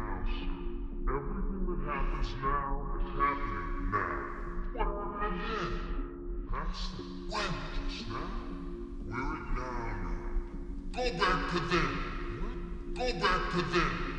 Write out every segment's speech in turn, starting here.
now. Everything that happens now is happening now. What happened then? That's the when just now. We're it now now. Go back to then. What? Go back to then.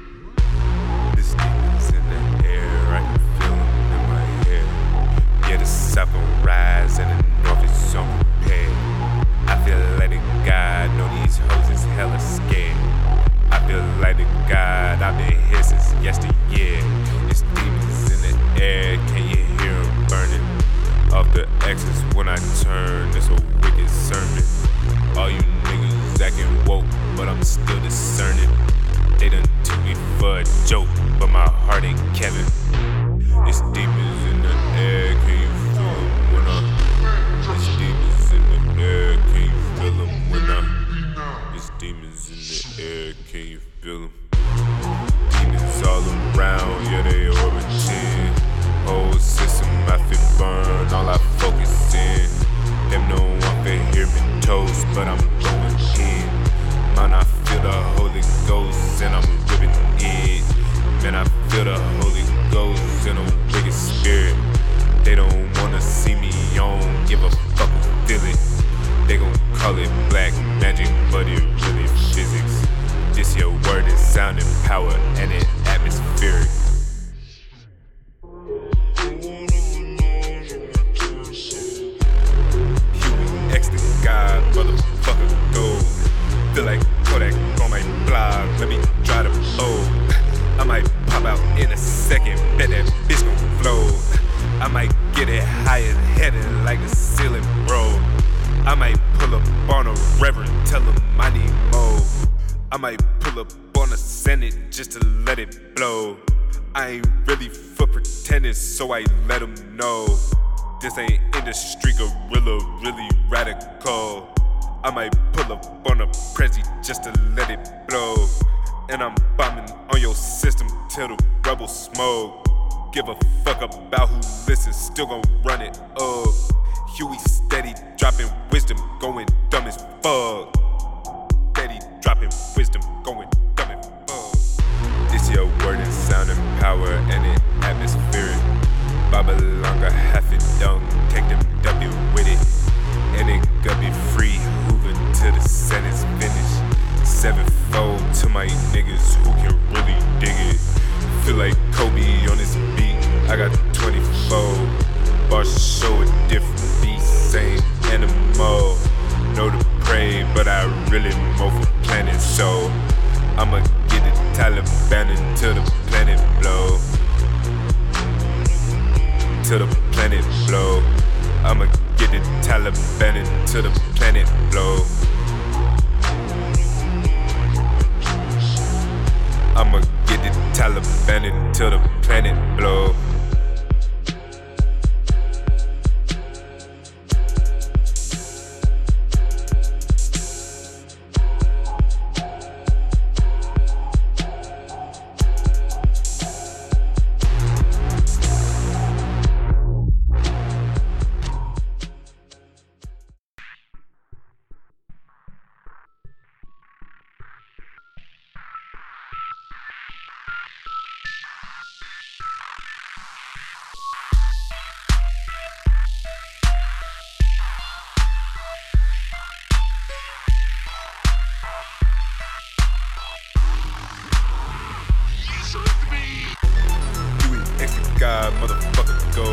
Around, yeah, they orbiting. Whole system, I feel burn, all I focus in. Them no one can hear me toast, but I'm get high as headed like the ceiling, bro. I might pull up on a reverend, tell him I need more. I might pull up on a senate just to let it blow. I ain't really for pretending, so I let 'em know. This ain't industry gorilla, really radical. I might pull up on a prezi just to let it blow. And I'm bombing on your system till the rebel smoke. Give a fuck about who listens, still gon' run it up. Huey steady dropping wisdom, going dumb as fuck. Steady dropping wisdom, going dumb as fuck. This your word and sound and power and it atmospheric. Babylon got half it done, take them W with it. And it got be free, moving till the sentence finished. Sevenfold to my niggas who can really dig it. Feel like Till the planet blow. I'ma get the Taliban To the planet blow. I'ma get the Taliban To the planet blow. Motherfucker, go.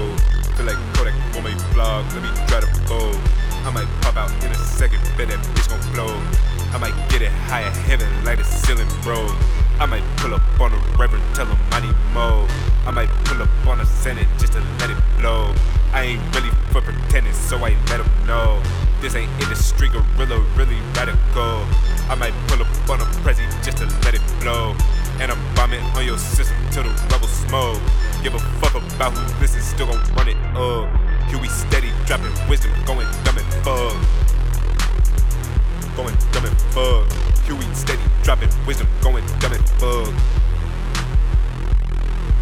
Feel like Kodak on my vlog, let me try to fold. I might pop out in a second, bet that bitch gon' blow. I might get it higher heaven like the ceiling, bro. I might pull up on a reverend, tell him I need more. I might pull up on a senate just to let it blow. I ain't really for pretending, so I let him know. This ain't industry gorilla, really radical. I might pull up on a prezi just to let it blow. And I'm bombing on your system till the rebel smoke give a fuck about who listens, still gon' run it up. Here we steady dropping wisdom, going dumb and bug. Going dumb and bug. Here we steady dropping wisdom, going dumb and bug.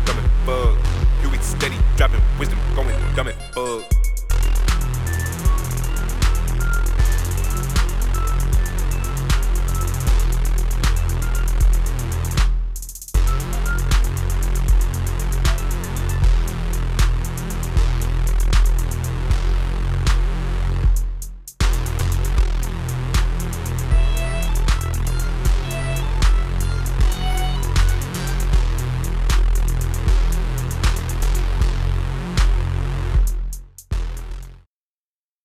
Dumb and bug. Here we steady dropping wisdom, going dumb and bug.